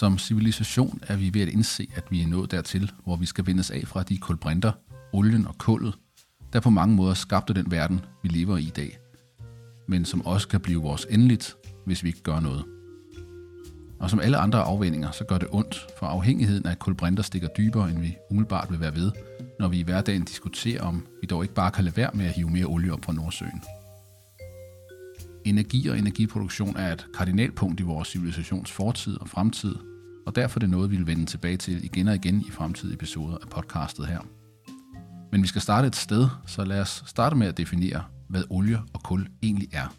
Som civilisation er vi ved at indse, at vi er nået dertil, hvor vi skal vendes af fra de kulbrinter, olien og kullet, der på mange måder skabte den verden, vi lever i i dag, men som også kan blive vores endeligt, hvis vi ikke gør noget. Og som alle andre afvendinger, så gør det ondt, for afhængigheden af kulbrinter stikker dybere, end vi umiddelbart vil være ved, når vi i hverdagen diskuterer om, vi dog ikke bare kan lade være med at hive mere olie op fra Nordsøen. Energi og energiproduktion er et kardinalpunkt i vores civilisations fortid og fremtid, og derfor er det noget, vi vil vende tilbage til igen og igen i fremtidige episoder af podcastet her. Men vi skal starte et sted, så lad os starte med at definere, hvad olie og kul egentlig er.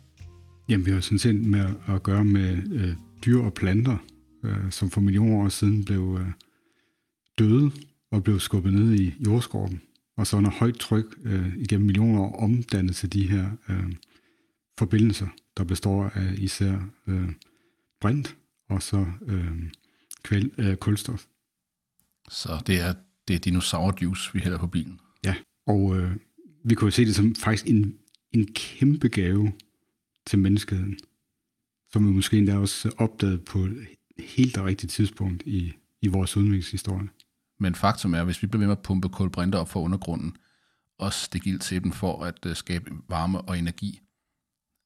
Jamen, vi har sådan set med at gøre med øh, dyr og planter, øh, som for millioner år siden blev øh, døde og blev skubbet ned i jordskorpen, og så under højt tryk øh, igennem millioner år omdannet til de her øh, forbindelser, der består af især øh, brint og så øh, kvæl, øh, kulstof. Så det er, det er dinosaurjuice, vi hælder på bilen. Ja, og øh, vi kunne se det som faktisk en, en kæmpe gave til menneskeheden, som vi måske endda også opdagede på et helt og rigtigt tidspunkt i, i vores udviklingshistorie. Men faktum er, at hvis vi bliver ved med at pumpe kulbrinter op fra undergrunden, og stikke ild til dem for at uh, skabe varme og energi,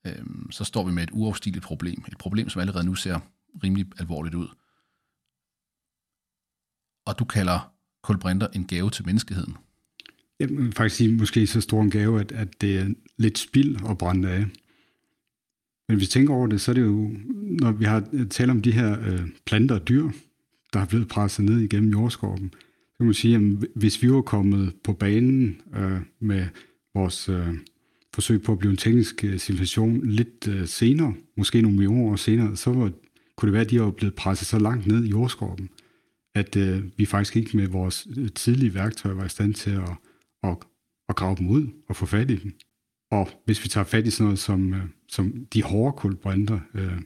øhm, så står vi med et uafstigeligt problem. Et problem, som allerede nu ser rimelig alvorligt ud. Og du kalder kulbrinter en gave til menneskeheden. Jeg vil faktisk sige måske så stor en gave, at, at det er lidt spild at brænde af. Men hvis vi tænker over det, så er det jo, når vi har øh, talt om de her øh, planter og dyr, der er blevet presset ned igennem jordskorpen, så kan man sige, at hvis vi var kommet på banen øh, med vores øh, forsøg på at blive en teknisk øh, civilisation lidt øh, senere, måske nogle millioner år senere, så var, kunne det være, at de var blevet presset så langt ned i jordskorpen, at øh, vi faktisk ikke med vores øh, tidlige værktøjer var i stand til at, at, at grave dem ud og få fat i dem. Og hvis vi tager fat i sådan noget som, øh, som de hårde kulbrænder, øh,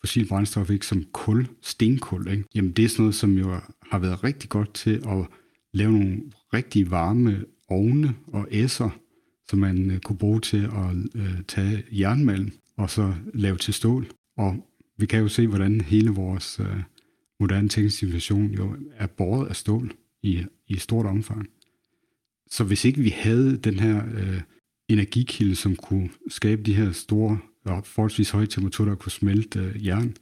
fossil brændstof, ikke som kul, stenkul, ikke? jamen det er sådan noget, som jo har været rigtig godt til at lave nogle rigtig varme ovne og æsser, som man øh, kunne bruge til at øh, tage jernmalm og så lave til stål. Og vi kan jo se, hvordan hele vores øh, moderne teknisk civilisation jo er båret af stål i, i stort omfang. Så hvis ikke vi havde den her øh, energikilde, som kunne skabe de her store og forholdsvis høje temperaturer, der kunne smelte øh, jern,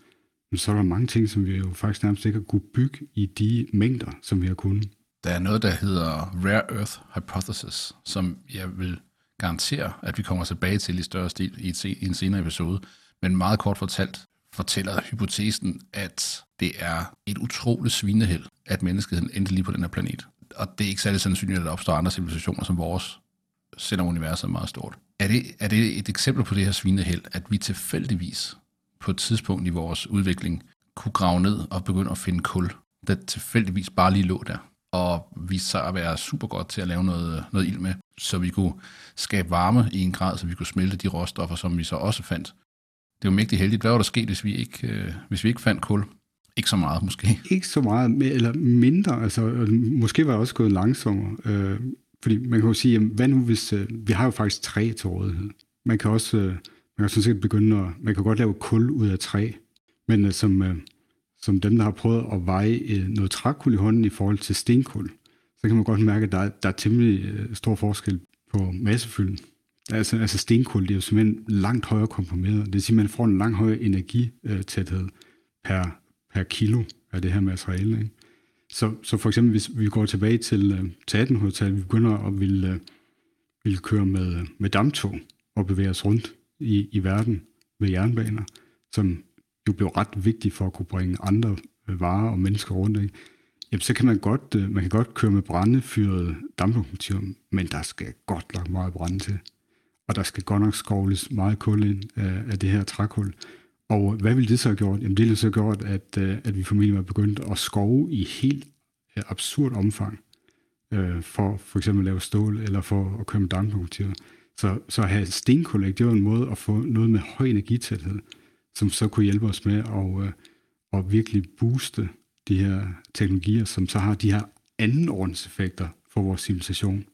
så er der mange ting, som vi jo faktisk nærmest ikke har kunne bygge i de mængder, som vi har kunnet. Der er noget, der hedder Rare Earth Hypothesis, som jeg vil garantere, at vi kommer tilbage til i større stil i, et, i en senere episode. Men meget kort fortalt fortæller hypotesen, at det er et utroligt svineheld, at menneskeheden endte lige på den her planet. Og det er ikke særlig sandsynligt, at der opstår andre civilisationer som vores, selvom universet er meget stort. Er det, er det et eksempel på det her svineheld, at vi tilfældigvis på et tidspunkt i vores udvikling kunne grave ned og begynde at finde kul, der tilfældigvis bare lige lå der, og viste sig at være super godt til at lave noget, noget ild med, så vi kunne skabe varme i en grad, så vi kunne smelte de råstoffer, som vi så også fandt. Det var mægtig heldigt. Hvad var der sket, hvis vi ikke, øh, hvis vi ikke fandt kul? Ikke så meget, måske. Ikke så meget, eller mindre. Altså, måske var det også gået langsommere. Øh, fordi man kan jo sige, jamen, hvad nu hvis... Øh, vi har jo faktisk træ til rådighed. Man kan også... Øh, man kan sådan set begynde at... Man kan godt lave kul ud af træ. Men øh, som, øh, som dem, der har prøvet at veje øh, noget trækul i hånden i forhold til stenkul, så kan man godt mærke, at der der er temmelig øh, stor forskel på massefylden. Altså, altså stenkul, det er jo simpelthen langt højere komprimeret. Det vil sige, at man får en langt højere energitæthed per, per kilo af det her materiale. Ikke? Så, så for eksempel, hvis vi går tilbage til, øh, til 1800-tallet, vi begynder at ville, øh, ville køre med, med damptog og bevæge os rundt i, i verden med jernbaner, som jo blev ret vigtigt for at kunne bringe andre øh, varer og mennesker rundt. Ikke? Jamen, så kan man godt, man kan godt køre med brændefyret damplokomotiver, men der skal godt nok meget brænde til. Og der skal godt nok skovles meget kul ind øh, af det her trækul. Og hvad ville det så have gjort? Jamen det ville så gjort, at, øh, at vi formentlig var begyndt at skove i helt øh, absurd omfang, øh, for for eksempel at lave stål, eller for at køre med damplokomotiver. Så, så at have stenkollekt, det var en måde at få noget med høj energitæthed, som så kunne hjælpe os med at, øh, at virkelig booste de her teknologier, som så har de her andenordenseffekter for vores civilisation.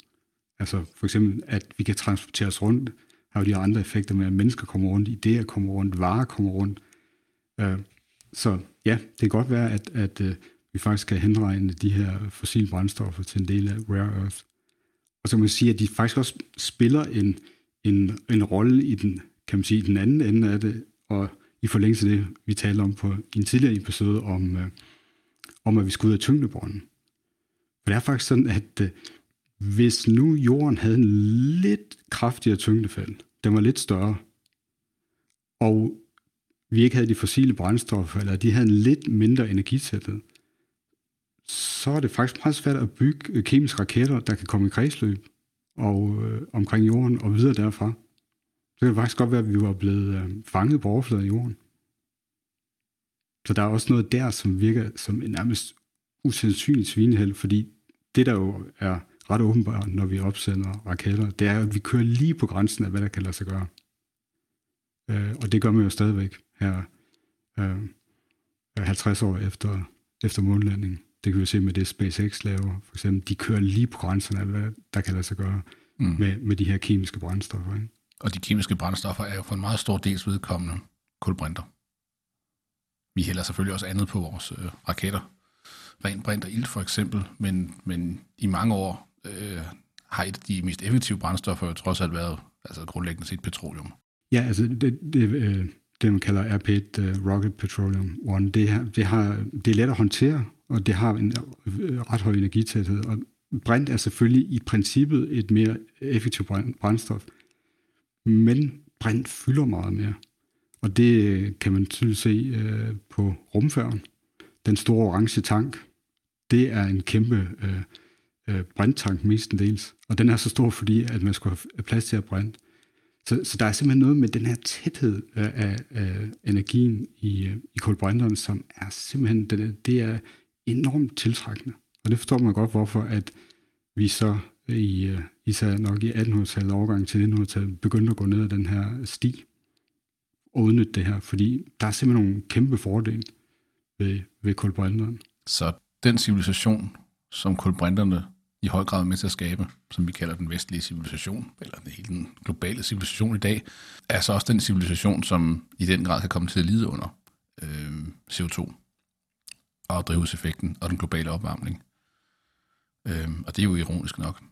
Altså for eksempel, at vi kan transportere os rundt har jo de andre effekter med, at mennesker kommer rundt, idéer kommer rundt, varer kommer rundt. Øh, Så ja, det kan godt være, at, at øh, vi faktisk kan henregne de her fossile brændstoffer til en del af rare earth. Og så kan man sige, at de faktisk også spiller en, en, en rolle i den, kan man sige, den anden ende af det, og i forlængelse af det, vi talte om på i en tidligere episode, om, øh, om at vi skulle ud af tyngdebrønden. For det er faktisk sådan, at øh, hvis nu jorden havde en lidt kraftigere tyngdefald, den var lidt større, og vi ikke havde de fossile brændstoffer, eller de havde en lidt mindre energitæthed, så er det faktisk meget svært at bygge kemiske raketter, der kan komme i kredsløb og, øh, omkring jorden og videre derfra. Så kan det faktisk godt være, at vi var blevet øh, fanget på overfladen af jorden. Så der er også noget der, som virker som en nærmest usandsynlig svinehæld, fordi det der jo er ret åbenbart, når vi opsender raketter, det er, at vi kører lige på grænsen af, hvad der kan lade sig gøre. Øh, og det gør man jo stadigvæk her øh, 50 år efter, efter månlandingen. Det kan vi se med det SpaceX laver, for eksempel. De kører lige på grænserne af, hvad der kan lade sig gøre mm. med, med de her kemiske brændstoffer. Ikke? Og de kemiske brændstoffer er jo for en meget stor dels vedkommende kulbrinter. Vi hælder selvfølgelig også andet på vores øh, raketter. Ren brint og ilt for eksempel, men, men i mange år øh, har et af de mest effektive brændstoffer jo trods alt været altså grundlæggende set petroleum. Ja, altså det, det, øh, det man kalder RP1 uh, øh, Rocket Petroleum One, det, har, det, har, det er let at håndtere, og det har en øh, ret høj energitæthed. Og brint er selvfølgelig i princippet et mere effektivt brændstof, men brint fylder meget mere. Og det øh, kan man tydeligt se på rumfærgen. Den store orange tank, det er en kæmpe øh, øh, brændtank mestendels. Og den er så stor, fordi at man skulle have plads til at brænde. Så, så der er simpelthen noget med den her tæthed øh, af, af energien i, øh, i kulbrinterne, som er simpelthen, det, det er enormt tiltrækkende. Og det forstår man godt, hvorfor at vi så i, især nok i 1800-tallet overgang til 1900-tallet begyndte at gå ned ad den her sti og udnytte det her, fordi der er simpelthen nogle kæmpe fordele ved, ved kulbrinterne. Så den civilisation, som kulbrinterne i høj grad med til at skabe, som vi kalder den vestlige civilisation, eller hele den globale civilisation i dag, er så også den civilisation, som i den grad kan komme til at lide under øh, CO2 og drivhuseffekten og den globale opvarmning. Øh, og det er jo ironisk nok.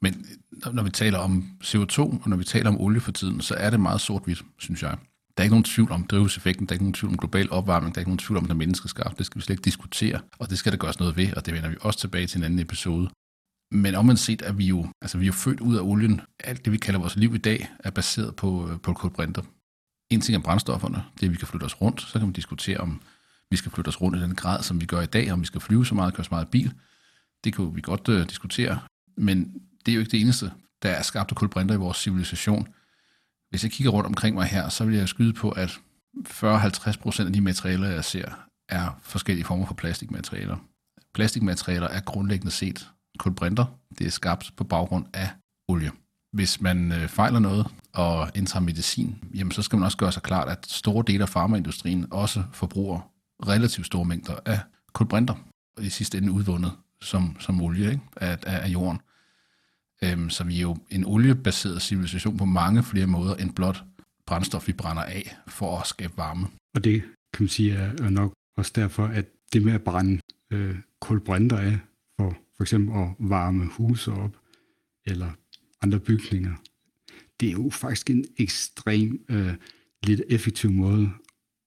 Men når vi taler om CO2, og når vi taler om olie for tiden, så er det meget sort-hvidt, synes jeg. Der er ikke nogen tvivl om drivhuseffekten, der er ikke nogen tvivl om global opvarmning, der er ikke nogen tvivl om, at der er menneskeskabt. Det skal vi slet ikke diskutere, og det skal der gøres noget ved, og det vender vi også tilbage til en anden episode. Men omvendt set er vi jo, altså vi er jo født ud af olien. Alt det, vi kalder vores liv i dag, er baseret på, øh, på kulbrinter. En ting er brændstofferne, det er, at vi kan flytte os rundt. Så kan man diskutere, om vi skal flytte os rundt i den grad, som vi gør i dag, om vi skal flyve så meget, køre så meget bil. Det kan vi godt øh, diskutere. Men det er jo ikke det eneste, der er skabt af kulbrinter i vores civilisation. Hvis jeg kigger rundt omkring mig her, så vil jeg skyde på, at 40-50 procent af de materialer, jeg ser, er forskellige former for plastikmaterialer. Plastikmaterialer er grundlæggende set kulbrinter. Det er skabt på baggrund af olie. Hvis man øh, fejler noget og indtager medicin, jamen så skal man også gøre sig klart, at store dele af farmaindustrien også forbruger relativt store mængder af kulbrinter, og i sidste ende udvundet som, som olie ikke? Af, af, af jorden. Øhm, så vi er jo en oliebaseret civilisation på mange flere måder end blot brændstof, vi brænder af for at skabe varme. Og det kan man sige er nok også derfor, at det med at brænde øh, kulbrinter af for eksempel at varme huse op, eller andre bygninger. Det er jo faktisk en ekstrem øh, lidt effektiv måde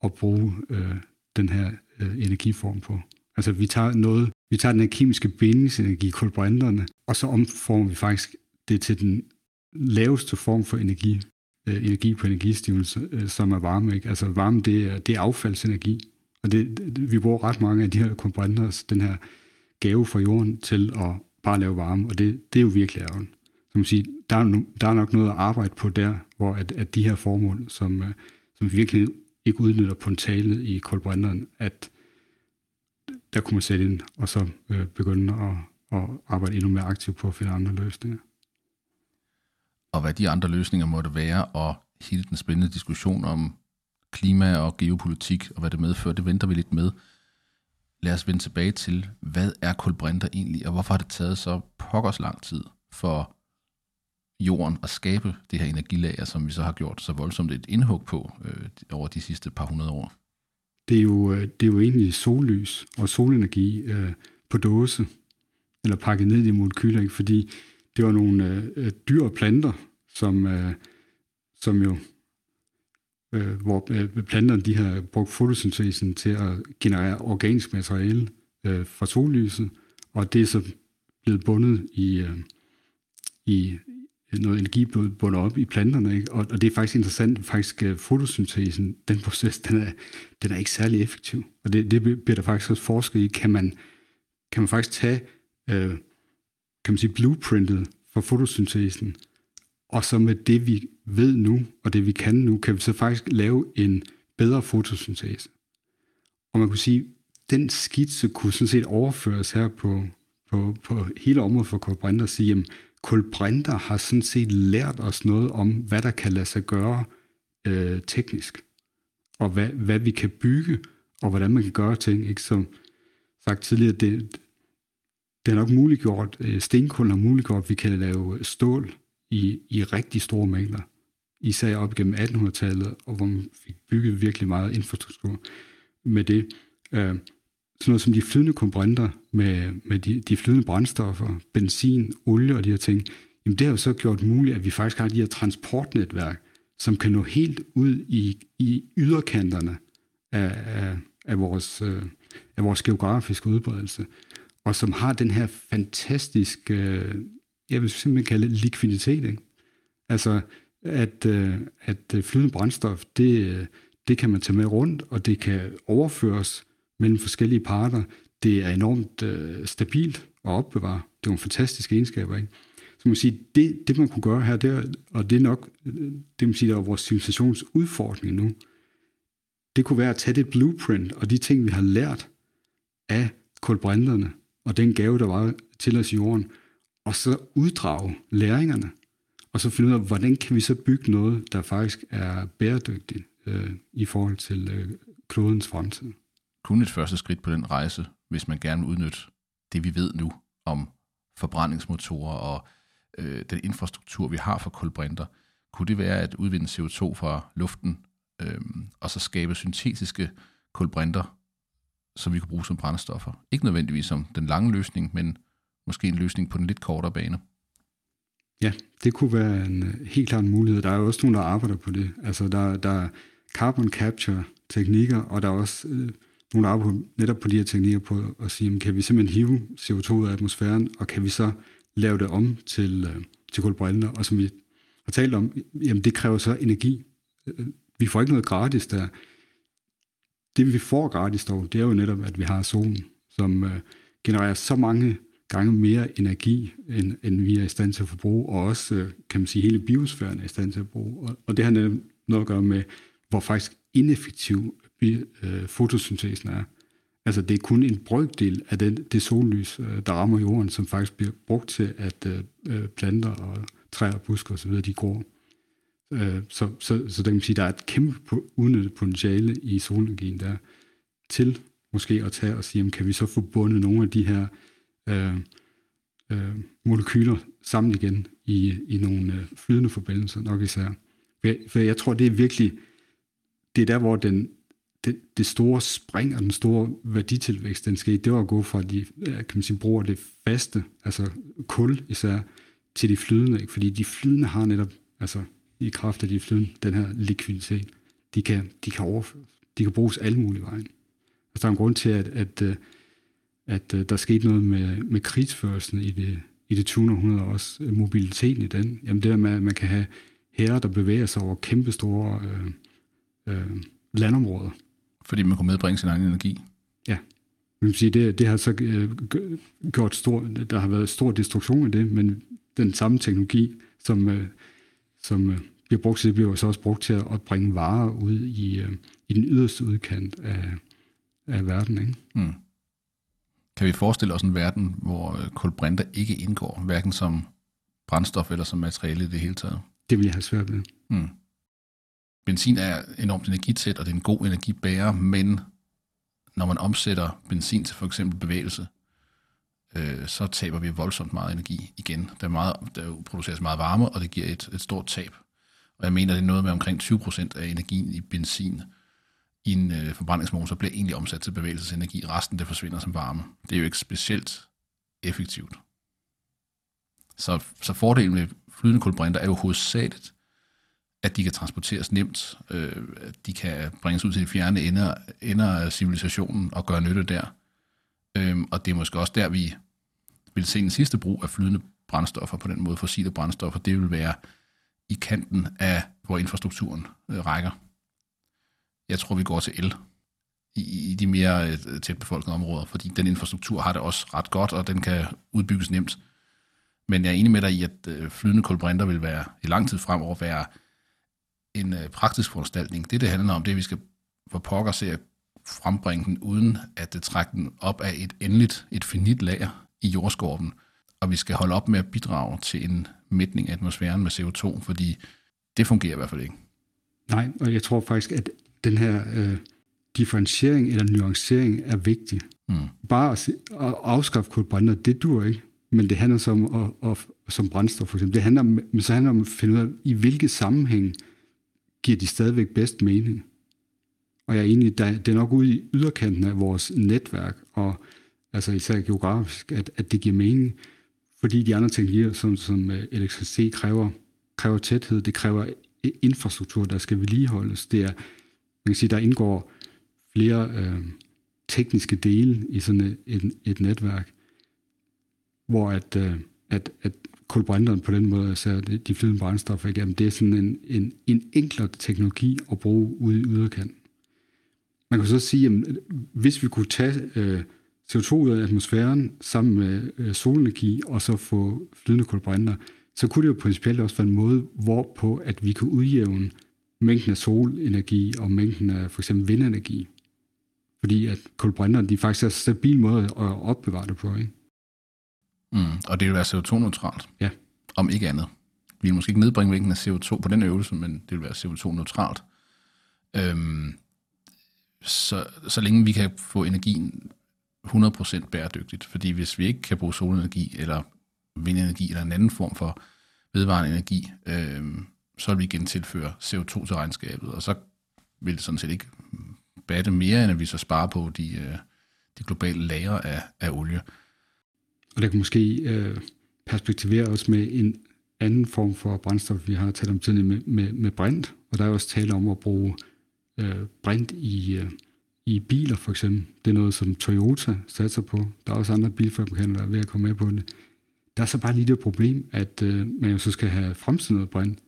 at bruge øh, den her øh, energiform på. Altså vi tager noget, vi tager den her kemiske bindingsenergi, kulbrinterne, og så omformer vi faktisk det til den laveste form for energi, øh, energi på energistivelse, øh, som er varme. Ikke? Altså varme, det er, det er affaldsenergi. Og det, det, vi bruger ret mange af de her kulbrinter, den her gave fra jorden til at bare lave varme, og det, det er jo virkelig ærgerligt. Så man siger, der, er, der er nok noget at arbejde på der, hvor at, at de her formål, som, øh, som virkelig ikke udnytter potentialet i kulbrinteren, at der kunne man sætte ind, og så øh, begynde at, at arbejde endnu mere aktivt på at finde andre løsninger. Og hvad de andre løsninger måtte være, og hele den spændende diskussion om klima og geopolitik, og hvad det medfører, det venter vi lidt med lad os vende tilbage til, hvad er kulbrinter egentlig, og hvorfor har det taget så pokkers lang tid for jorden at skabe det her energilager, som vi så har gjort så voldsomt et indhug på øh, over de sidste par hundrede år? det er jo, øh, det er jo egentlig sollys og solenergi øh, på dåse, eller pakket ned i molekyler, ikke? fordi det var nogle øh, øh dyr og planter, som, øh, som jo, øh, hvor øh, planterne de har brugt fotosyntesen til at generere organisk materiale øh, fra sollyset, og det er så blevet bundet i, øh, i noget energi blevet bundet op i planterne, ikke? Og, og det er faktisk interessant, faktisk øh, fotosyntesen, den proces, den er, den er ikke særlig effektiv, og det, det bliver der faktisk også forsket i, kan man, kan man faktisk tage, øh, kan man sige, blueprintet for fotosyntesen, og så med det, vi ved nu, og det vi kan nu, kan vi så faktisk lave en bedre fotosyntese. Og man kunne sige, den skitse kunne sådan set overføres her på, på, på hele området for kulbrinter og sige, jamen, kulbrinter har sådan set lært os noget om, hvad der kan lade sig gøre øh, teknisk, og hvad, hvad vi kan bygge, og hvordan man kan gøre ting. Ikke? Som sagt tidligere, det, det er nok muliggjort, øh, stenkul har muliggjort, at vi kan lave stål i, i rigtig store mængder, især op gennem 1800-tallet, og hvor man fik bygget virkelig meget infrastruktur med det. Øh, sådan noget som de flydende komponenter med, med de, de flydende brændstoffer, benzin, olie og de her ting, jamen det har jo så gjort muligt, at vi faktisk har de her transportnetværk, som kan nå helt ud i, i yderkanterne af, af, af, vores, øh, af vores geografiske udbredelse, og som har den her fantastiske, øh, jeg vil simpelthen kalde det likviditet. Ikke? Altså, at, øh, at øh, flydende brændstof, det, øh, det kan man tage med rundt, og det kan overføres mellem forskellige parter. Det er enormt øh, stabilt at opbevare. Det er nogle fantastiske egenskaber. Ikke? Så man sige, det, det man kunne gøre her, det er, og det er nok, øh, det man siger, der er vores civilisations udfordring nu, det kunne være at tage det blueprint og de ting, vi har lært af kulbrinterne, og den gave, der var til os i jorden, og så uddrage læringerne, og så finde ud af, hvordan kan vi så bygge noget, der faktisk er bæredygtigt øh, i forhold til øh, klodens fremtid kun et første skridt på den rejse, hvis man gerne vil udnytte det, vi ved nu om forbrændingsmotorer og øh, den infrastruktur, vi har for kulbrinter. Kunne det være at udvinde CO2 fra luften, øh, og så skabe syntetiske kulbrinter, som vi kunne bruge som brændstoffer? Ikke nødvendigvis som den lange løsning, men måske en løsning på den lidt kortere bane. Ja, det kunne være en øh, helt helt en mulighed. Der er jo også nogen, der arbejder på det. Altså, der, der er carbon capture teknikker, og der er også øh, nogle arbejder på, netop på de her teknikker på at sige, kan vi simpelthen hive CO2 ud af atmosfæren, og kan vi så lave det om til, øh, til kulbrinter, og som vi har talt om, jamen det kræver så energi. Øh, vi får ikke noget gratis der. Det vi får gratis dog, det er jo netop, at vi har solen, som øh, genererer så mange gange mere energi, end, end vi er i stand til at forbruge, og også, øh, kan man sige, hele biosfæren er i stand til at bruge. Og, og det har netop noget at gøre med, hvor faktisk ineffektiv øh, fotosyntesen er. Altså det er kun en brøkdel af den, det sollys, øh, der rammer jorden, som faktisk bliver brugt til, at øh, øh planter og træer og busker osv., de går. Øh, så, så, så det kan man sige, der er et kæmpe udnyttet potentiale i solenergien der, til måske at tage og sige, jamen, kan vi så få bundet nogle af de her øh, øh, molekyler sammen igen i, i nogle øh, flydende forbindelser nok især. For jeg, for jeg tror, det er virkelig, det er der, hvor den, det, det store spring og den store værditilvækst, den skete, det var at gå fra de, øh, kan man sige, bruger det faste, altså kul især, til de flydende, ikke? fordi de flydende har netop, altså i kraft af de flydende, den her likviditet, de kan, de kan overføres, de kan bruges alle mulige veje. Altså der er en grund til, at, at, øh, at, øh, der skete noget med, med krigsførelsen i det, i det 20. århundrede, også mobiliteten i den. Jamen det der med, at man kan have herrer, der bevæger sig over kæmpestore øh, øh, landområder, fordi man kunne medbringe sin egen energi. Ja. Man kan sige, det, det har så øh, gjort stor, der har været stor destruktion af det, men den samme teknologi, som, øh, som øh, bliver brugt til det, bliver så også brugt til at bringe varer ud i, i den yderste udkant af, af verden. Ikke? Mm. Kan vi forestille os en verden, hvor kulbrinter ikke indgår, hverken som brændstof eller som materiale i det hele taget? Det vil jeg have svært ved. Mm benzin er enormt energitæt, og det er en god energibærer, men når man omsætter benzin til for eksempel bevægelse, øh, så taber vi voldsomt meget energi igen. Der, er meget, der produceres meget varme, og det giver et, et stort tab. Og jeg mener, det er noget med omkring 20% af energien i benzin i en øh, forbrændingsmotor bliver egentlig omsat til bevægelsesenergi. Resten det forsvinder som varme. Det er jo ikke specielt effektivt. Så, så fordelen med flydende kulbrinter er jo hovedsageligt, at de kan transporteres nemt, øh, at de kan bringes ud til de fjerne ender, ender af civilisationen og gøre nytte der. Øh, og det er måske også der, vi vil se den sidste brug af flydende brændstoffer på den måde, fossile brændstoffer, det vil være i kanten af, hvor infrastrukturen øh, rækker. Jeg tror, vi går til el i, i de mere øh, tæt befolkede områder, fordi den infrastruktur har det også ret godt, og den kan udbygges nemt. Men jeg er enig med dig i, at øh, flydende kulbrinter vil være i lang tid fremover være en øh, praktisk foranstaltning. Det, det handler om, det er, at vi skal for pokker se at frembringe den, uden at det trækker den op af et endeligt, et finit lager i jordskorpen. Og vi skal holde op med at bidrage til en mætning af atmosfæren med CO2, fordi det fungerer i hvert fald ikke. Nej, og jeg tror faktisk, at den her øh, differentiering eller nuancering er vigtig. Mm. Bare at, at afskaffe kulbrænder, det dur ikke. Men det handler så om, at, at, som brændstof for eksempel. Det handler om, men så handler om at finde ud af, i hvilke sammenhæng giver de stadigvæk bedst mening. Og jeg er enig, det er nok ude i yderkanten af vores netværk, og altså især geografisk, at, at det giver mening. Fordi de andre teknologier, som, som øh, elektricitet kræver, kræver tæthed, det kræver infrastruktur, der skal vedligeholdes. Det er, man kan sige, der indgår flere øh, tekniske dele i sådan et, et, netværk, hvor at, øh, at, at kulbrinteren på den måde, altså de flydende brændstoffer igennem, det er sådan en, en, en enklere teknologi at bruge ude i yderkanten. Man kan så sige, at hvis vi kunne tage øh, CO2 ud af atmosfæren sammen med øh, solenergi, og så få flydende kulbrinter, så kunne det jo principielt også være en måde, hvorpå at vi kan udjævne mængden af solenergi og mængden af for eksempel vindenergi. Fordi at kulbrinter, de faktisk er en stabil måde at opbevare det på. Ikke? Mm, og det vil være CO2-neutralt. Ja. Om ikke andet. Vi vil måske ikke nedbringe mængden af CO2 på den øvelse, men det vil være CO2-neutralt. Øhm, så, så længe vi kan få energien 100% bæredygtigt. Fordi hvis vi ikke kan bruge solenergi, eller vindenergi, eller en anden form for vedvarende energi, øh, så vil vi igen tilføre CO2 til regnskabet, og så vil det sådan set ikke batte mere, end at vi så sparer på de, øh, de globale lager af, af olie. Og det kan måske øh, perspektivere os med en anden form for brændstof, vi har talt om tidligere med, med, med brint, og der er også tale om at bruge øh, brint i, øh, i biler for eksempel. Det er noget, som Toyota satser på. Der er også andre bilfabrikanter, der er ved at komme med på det. Der er så bare lige det problem, at øh, man jo så skal have fremstillet noget brint.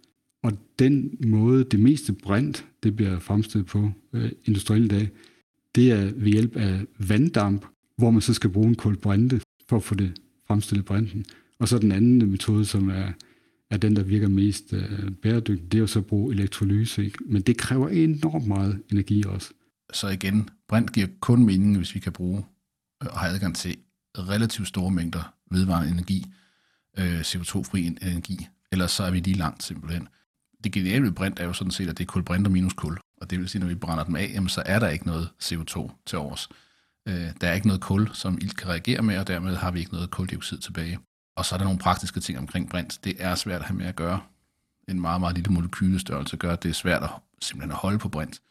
Og den måde, det meste brint, det bliver fremstillet på øh, industrielle dag, det er ved hjælp af vanddamp, hvor man så skal bruge en kulbrinte for at få det fremstillet brinten. Og så den anden metode, som er, er den, der virker mest øh, bæredygtig, det er jo så at bruge elektrolyse. Ikke? Men det kræver enormt meget energi også. Så igen, brint giver kun mening, hvis vi kan bruge øh, og have adgang til relativt store mængder vedvarende energi, øh, CO2-fri energi, ellers så er vi lige langt simpelthen. Det geniale ved brint er jo sådan set, at det er kulbrinter minus kul, og det vil sige, at når vi brænder dem af, jamen, så er der ikke noget CO2 til års. Øh, der er ikke noget kul, som ilt kan reagere med, og dermed har vi ikke noget koldioxid tilbage. Og så er der nogle praktiske ting omkring brint. Det er svært at have med at gøre. En meget, meget lille molekylestørrelse gør, at det er svært at simpelthen at holde på brint.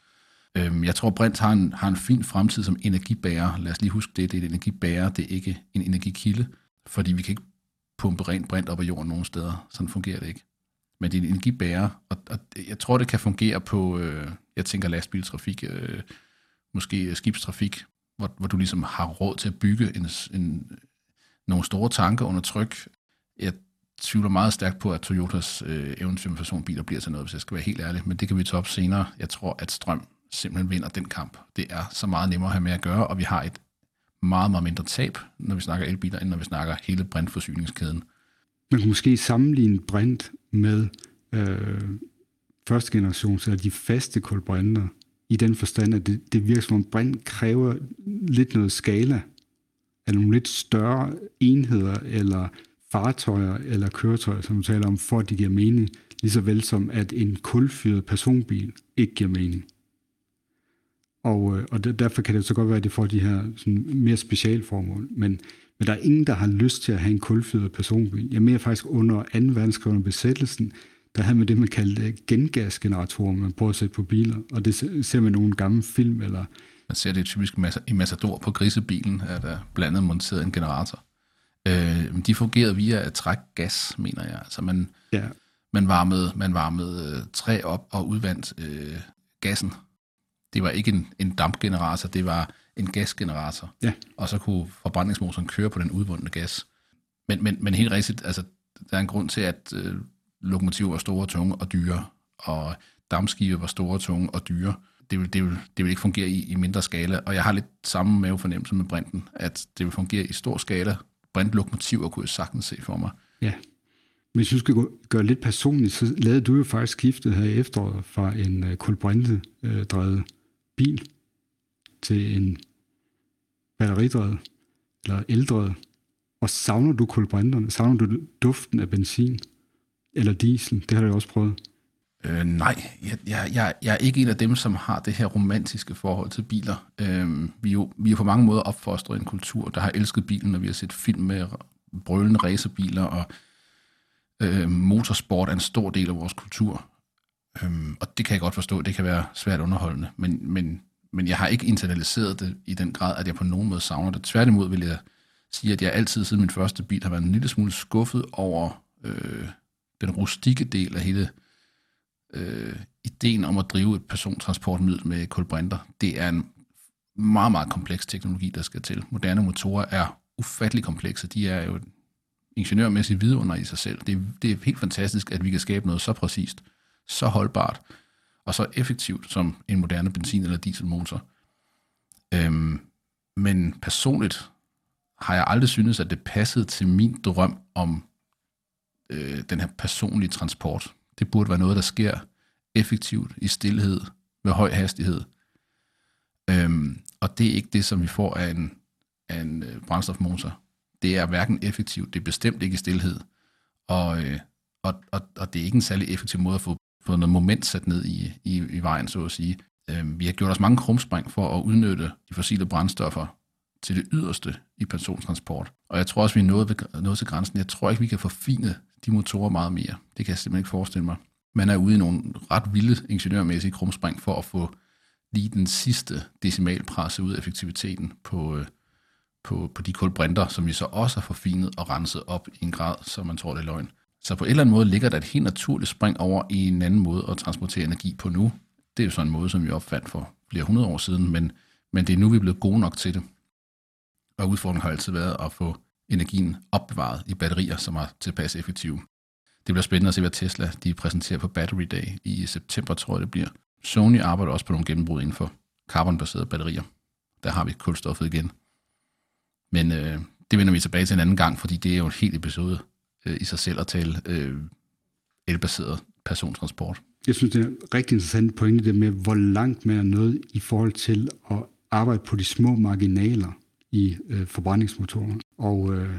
Øhm, jeg tror, brint har en, har en fin fremtid som energibærer. Lad os lige huske det. Det er et energibærer, det er ikke en energikilde. Fordi vi kan ikke pumpe rent brint op af jorden nogen steder. Sådan fungerer det ikke. Men det er en energibærer, og, og jeg tror, det kan fungere på, øh, jeg tænker lastbiltrafik, øh, måske skibstrafik, hvor, hvor du ligesom har råd til at bygge en, en, nogle store tanker under tryk. Jeg tvivler meget stærkt på, at Toyotas øh, eventyr med personbiler bliver til noget, hvis jeg skal være helt ærlig, men det kan vi tage op senere. Jeg tror, at strøm simpelthen vinder den kamp. Det er så meget nemmere at have med at gøre, og vi har et meget, meget mindre tab, når vi snakker elbiler, end når vi snakker hele brintforsyningskæden. Man kunne måske sammenligne brint med øh, første generations, eller de faste kulbrinter, i den forstand, at det, det virker som om brint kræver lidt noget skala, eller nogle lidt større enheder, eller fartøjer, eller køretøjer, som du taler om, for at de giver mening, lige så vel som at en kulfyret personbil ikke giver mening. Og, øh, og derfor kan det så godt være, at det får de her sådan, mere specialformål. Men, men der er ingen, der har lyst til at have en kulfyret personbil. Jeg mener faktisk under 2. verdenskrig under besættelsen, der havde man det, man kaldte gengasgeneratorer, man prøver at sætte på biler, og det ser man i nogle gamle film, eller... Man ser det typisk i Matador på grisebilen, at der blandet monteret en generator. Øh, de fungerede via at trække gas, mener jeg. Altså man, ja. man varmede, man varmede øh, træ op og udvandt øh, gassen. Det var ikke en, en dampgenerator, det var en gasgenerator. Ja. Og så kunne forbrændingsmotoren køre på den udvundne gas. Men, men, men helt rigtigt, altså, der er en grund til, at øh, lokomotiver var store, tunge og dyre, og dampskibe var store, tunge og dyre. Det vil, det vil, det vil ikke fungere i, i mindre skala, og jeg har lidt samme mavefornemmelse med Brinten, at det vil fungere i stor skala. Brintlokomotiver kunne jeg sagtens se for mig. Ja. Hvis du skal gøre lidt personligt, så lavede du jo faktisk skiftet her i efteråret fra en uh, kulbrinte-drevet uh, bil til en batteridrevet eller eldrevet. Og savner du kulbrinterne? Savner du duften af benzin eller diesel? Det har du også prøvet. Øh, nej, jeg, jeg, jeg, jeg er ikke en af dem, som har det her romantiske forhold til biler. Øh, vi, er jo, vi er på mange måder opfostret en kultur, der har elsket bilen, når vi har set film med brølende racerbiler, og øh, motorsport er en stor del af vores kultur. Øh, og det kan jeg godt forstå, det kan være svært underholdende, men, men, men jeg har ikke internaliseret det i den grad, at jeg på nogen måde savner det. Tværtimod vil jeg sige, at jeg altid siden min første bil har været en lille smule skuffet over øh, den rustikke del af hele øh, ideen om at drive et persontransportmiddel med kulbrinter, det er en meget, meget kompleks teknologi, der skal til. Moderne motorer er ufattelig komplekse. De er jo ingeniørmæssigt vidunder i sig selv. Det det er helt fantastisk, at vi kan skabe noget så præcist, så holdbart og så effektivt som en moderne benzin- eller dieselmotor. Øhm, men personligt har jeg aldrig syntes, at det passede til min drøm om øh, den her personlige transport. Det burde være noget, der sker effektivt, i stillhed, med høj hastighed. Øhm, og det er ikke det, som vi får af en, af en øh, brændstofmotor. Det er hverken effektivt, det er bestemt ikke i stillhed, og, øh, og, og, og det er ikke en særlig effektiv måde at få, fået noget moment sat ned i, i, i vejen, så at sige. Øh, vi har gjort os mange krumspring for at udnytte de fossile brændstoffer til det yderste i persontransport. Og jeg tror også, vi er nået, ved, nået til grænsen. Jeg tror ikke, vi kan forfine de motorer meget mere. Det kan jeg simpelthen ikke forestille mig. Man er ude i nogle ret vilde ingeniørmæssige krumspring for at få lige den sidste decimalpresse ud af effektiviteten på, øh, på, på de kulbrinter, som vi så også har forfinet og renset op i en grad, så man tror, det er løgn. Så på en eller anden måde ligger der et helt naturligt spring over i en anden måde at transportere energi på nu. Det er jo sådan en måde, som vi opfandt for flere hundrede år siden, men, men det er nu, vi er blevet gode nok til det. Og udfordringen har altid været at få energien opbevaret i batterier, som er tilpas effektive. Det bliver spændende at se, hvad Tesla de præsenterer på Battery Day i september, tror jeg det bliver. Sony arbejder også på nogle gennembrud inden for carbonbaserede batterier. Der har vi kulstoffet igen. Men øh, det vender vi tilbage til en anden gang, fordi det er jo en helt episode øh, i sig selv at tale øh, elbaseret persontransport. Jeg synes, det er rigtig interessant pointe det med, hvor langt man er nået i forhold til at arbejde på de små marginaler i øh, forbrændingsmotorer. Og øh,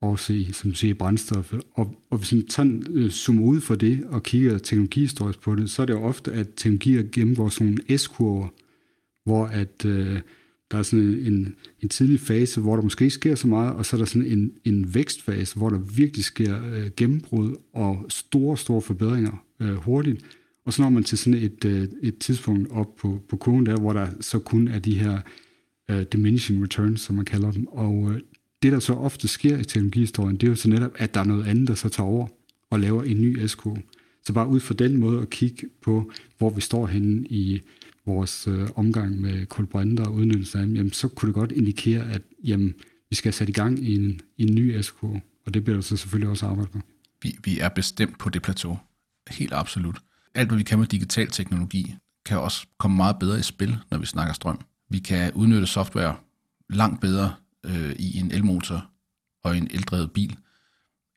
også i, som du siger, brændstoffet. Og, og hvis man sådan, øh, zoomer ud for det og kigger teknologihistorisk på det, så er det jo ofte, at teknologier gennemgår sådan nogle S-kurver, hvor at, øh, der er sådan en, en tidlig fase, hvor der måske ikke sker så meget, og så er der sådan en, en vækstfase, hvor der virkelig sker øh, gennembrud og store, store forbedringer øh, hurtigt. Og så når man til sådan et, øh, et tidspunkt op på, på kurven der, hvor der så kun er de her øh, diminishing returns, som man kalder dem. Og øh, det, der så ofte sker i teknologihistorien, det er jo så netop, at der er noget andet, der så tager over og laver en ny SK. Så bare ud fra den måde at kigge på, hvor vi står henne i vores øh, omgang med kulbrinter og udnyttelse af dem, jamen, så kunne det godt indikere, at jamen, vi skal sætte i gang i en, i en ny SK, og det bliver der så selvfølgelig også arbejdet på. Vi, vi er bestemt på det plateau. Helt absolut. Alt, hvad vi kan med digital teknologi, kan også komme meget bedre i spil, når vi snakker strøm. Vi kan udnytte software langt bedre øh, i en elmotor og en eldrevet bil,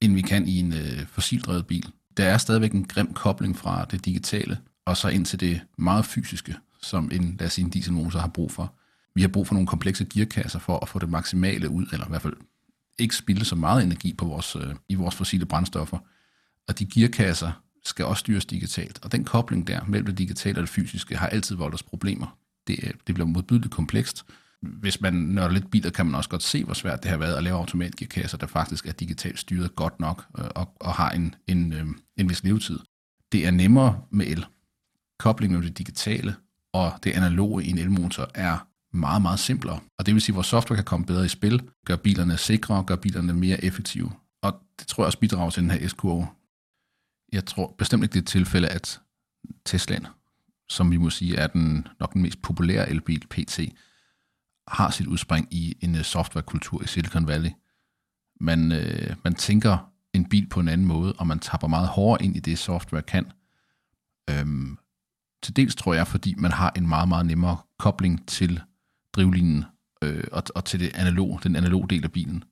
end vi kan i en øh, fossildrevet bil. Der er stadigvæk en grim kobling fra det digitale, og så ind til det meget fysiske, som en, lad os sige, en dieselmotor har brug for. Vi har brug for nogle komplekse gearkasser for at få det maksimale ud, eller i hvert fald ikke spilde så meget energi på vores, øh, i vores fossile brændstoffer. Og de gearkasser skal også styres digitalt. Og den kobling der mellem det digitale og det fysiske har altid voldt os problemer det, øh, det bliver modbydeligt komplekst. Hvis man nørder lidt biler, kan man også godt se, hvor svært det har været at lave automatgearkasser, der faktisk er digitalt styret godt nok øh, og, og har en, en, øh, en vis levetid. det er nemmere med el. Koblingen med det digitale og det analoge i en elmotor er meget, meget simplere. Og det vil sige, at vores software kan komme bedre i spil, gøre bilerne sikrere, gøre bilerne mere effektive. Og det tror jeg også bidrager til den her SQO. Jeg tror bestemt ikke, det er et tilfælde, at Teslaen, som vi må sige er den nok den mest populære elbil PT, har sit udspring i en øh, softwarekultur i Silicon Valley. Man, øh, man tænker en bil på en anden måde, og man tapper meget hårdere ind i det, software kan. Øhm, til dels tror jeg, fordi man har en meget, meget nemmere kobling til drivlinjen øh, og, og til det analog, den analog del af bilen.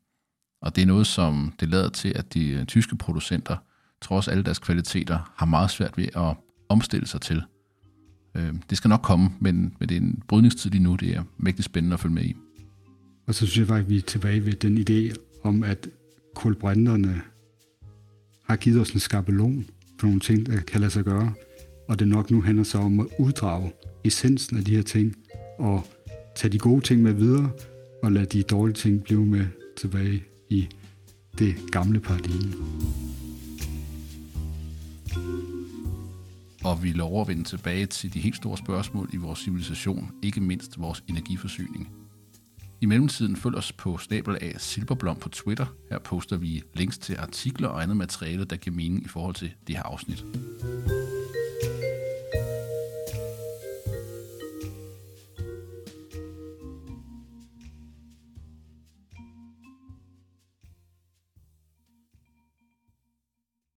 Og det er noget, som det lader til, at de øh, tyske producenter, trods alle deres kvaliteter, har meget svært ved at omstille sig til. Øh, det skal nok komme, men, men det er en brydningstid lige nu, det er mægtig spændende at følge med i. Og så synes jeg faktisk, at vi er tilbage ved den idé om, at kulbrænderne har givet os en skabelon for nogle ting, der kan lade sig gøre. Og det nok nu handler så om at uddrage essensen af de her ting, og tage de gode ting med videre, og lade de dårlige ting blive med tilbage i det gamle paradigme. Og vi lover at vende tilbage til de helt store spørgsmål i vores civilisation, ikke mindst vores energiforsyning. I mellemtiden følg os på snabel af Silberblom på Twitter. Her poster vi links til artikler og andet materiale, der giver mening i forhold til det her afsnit.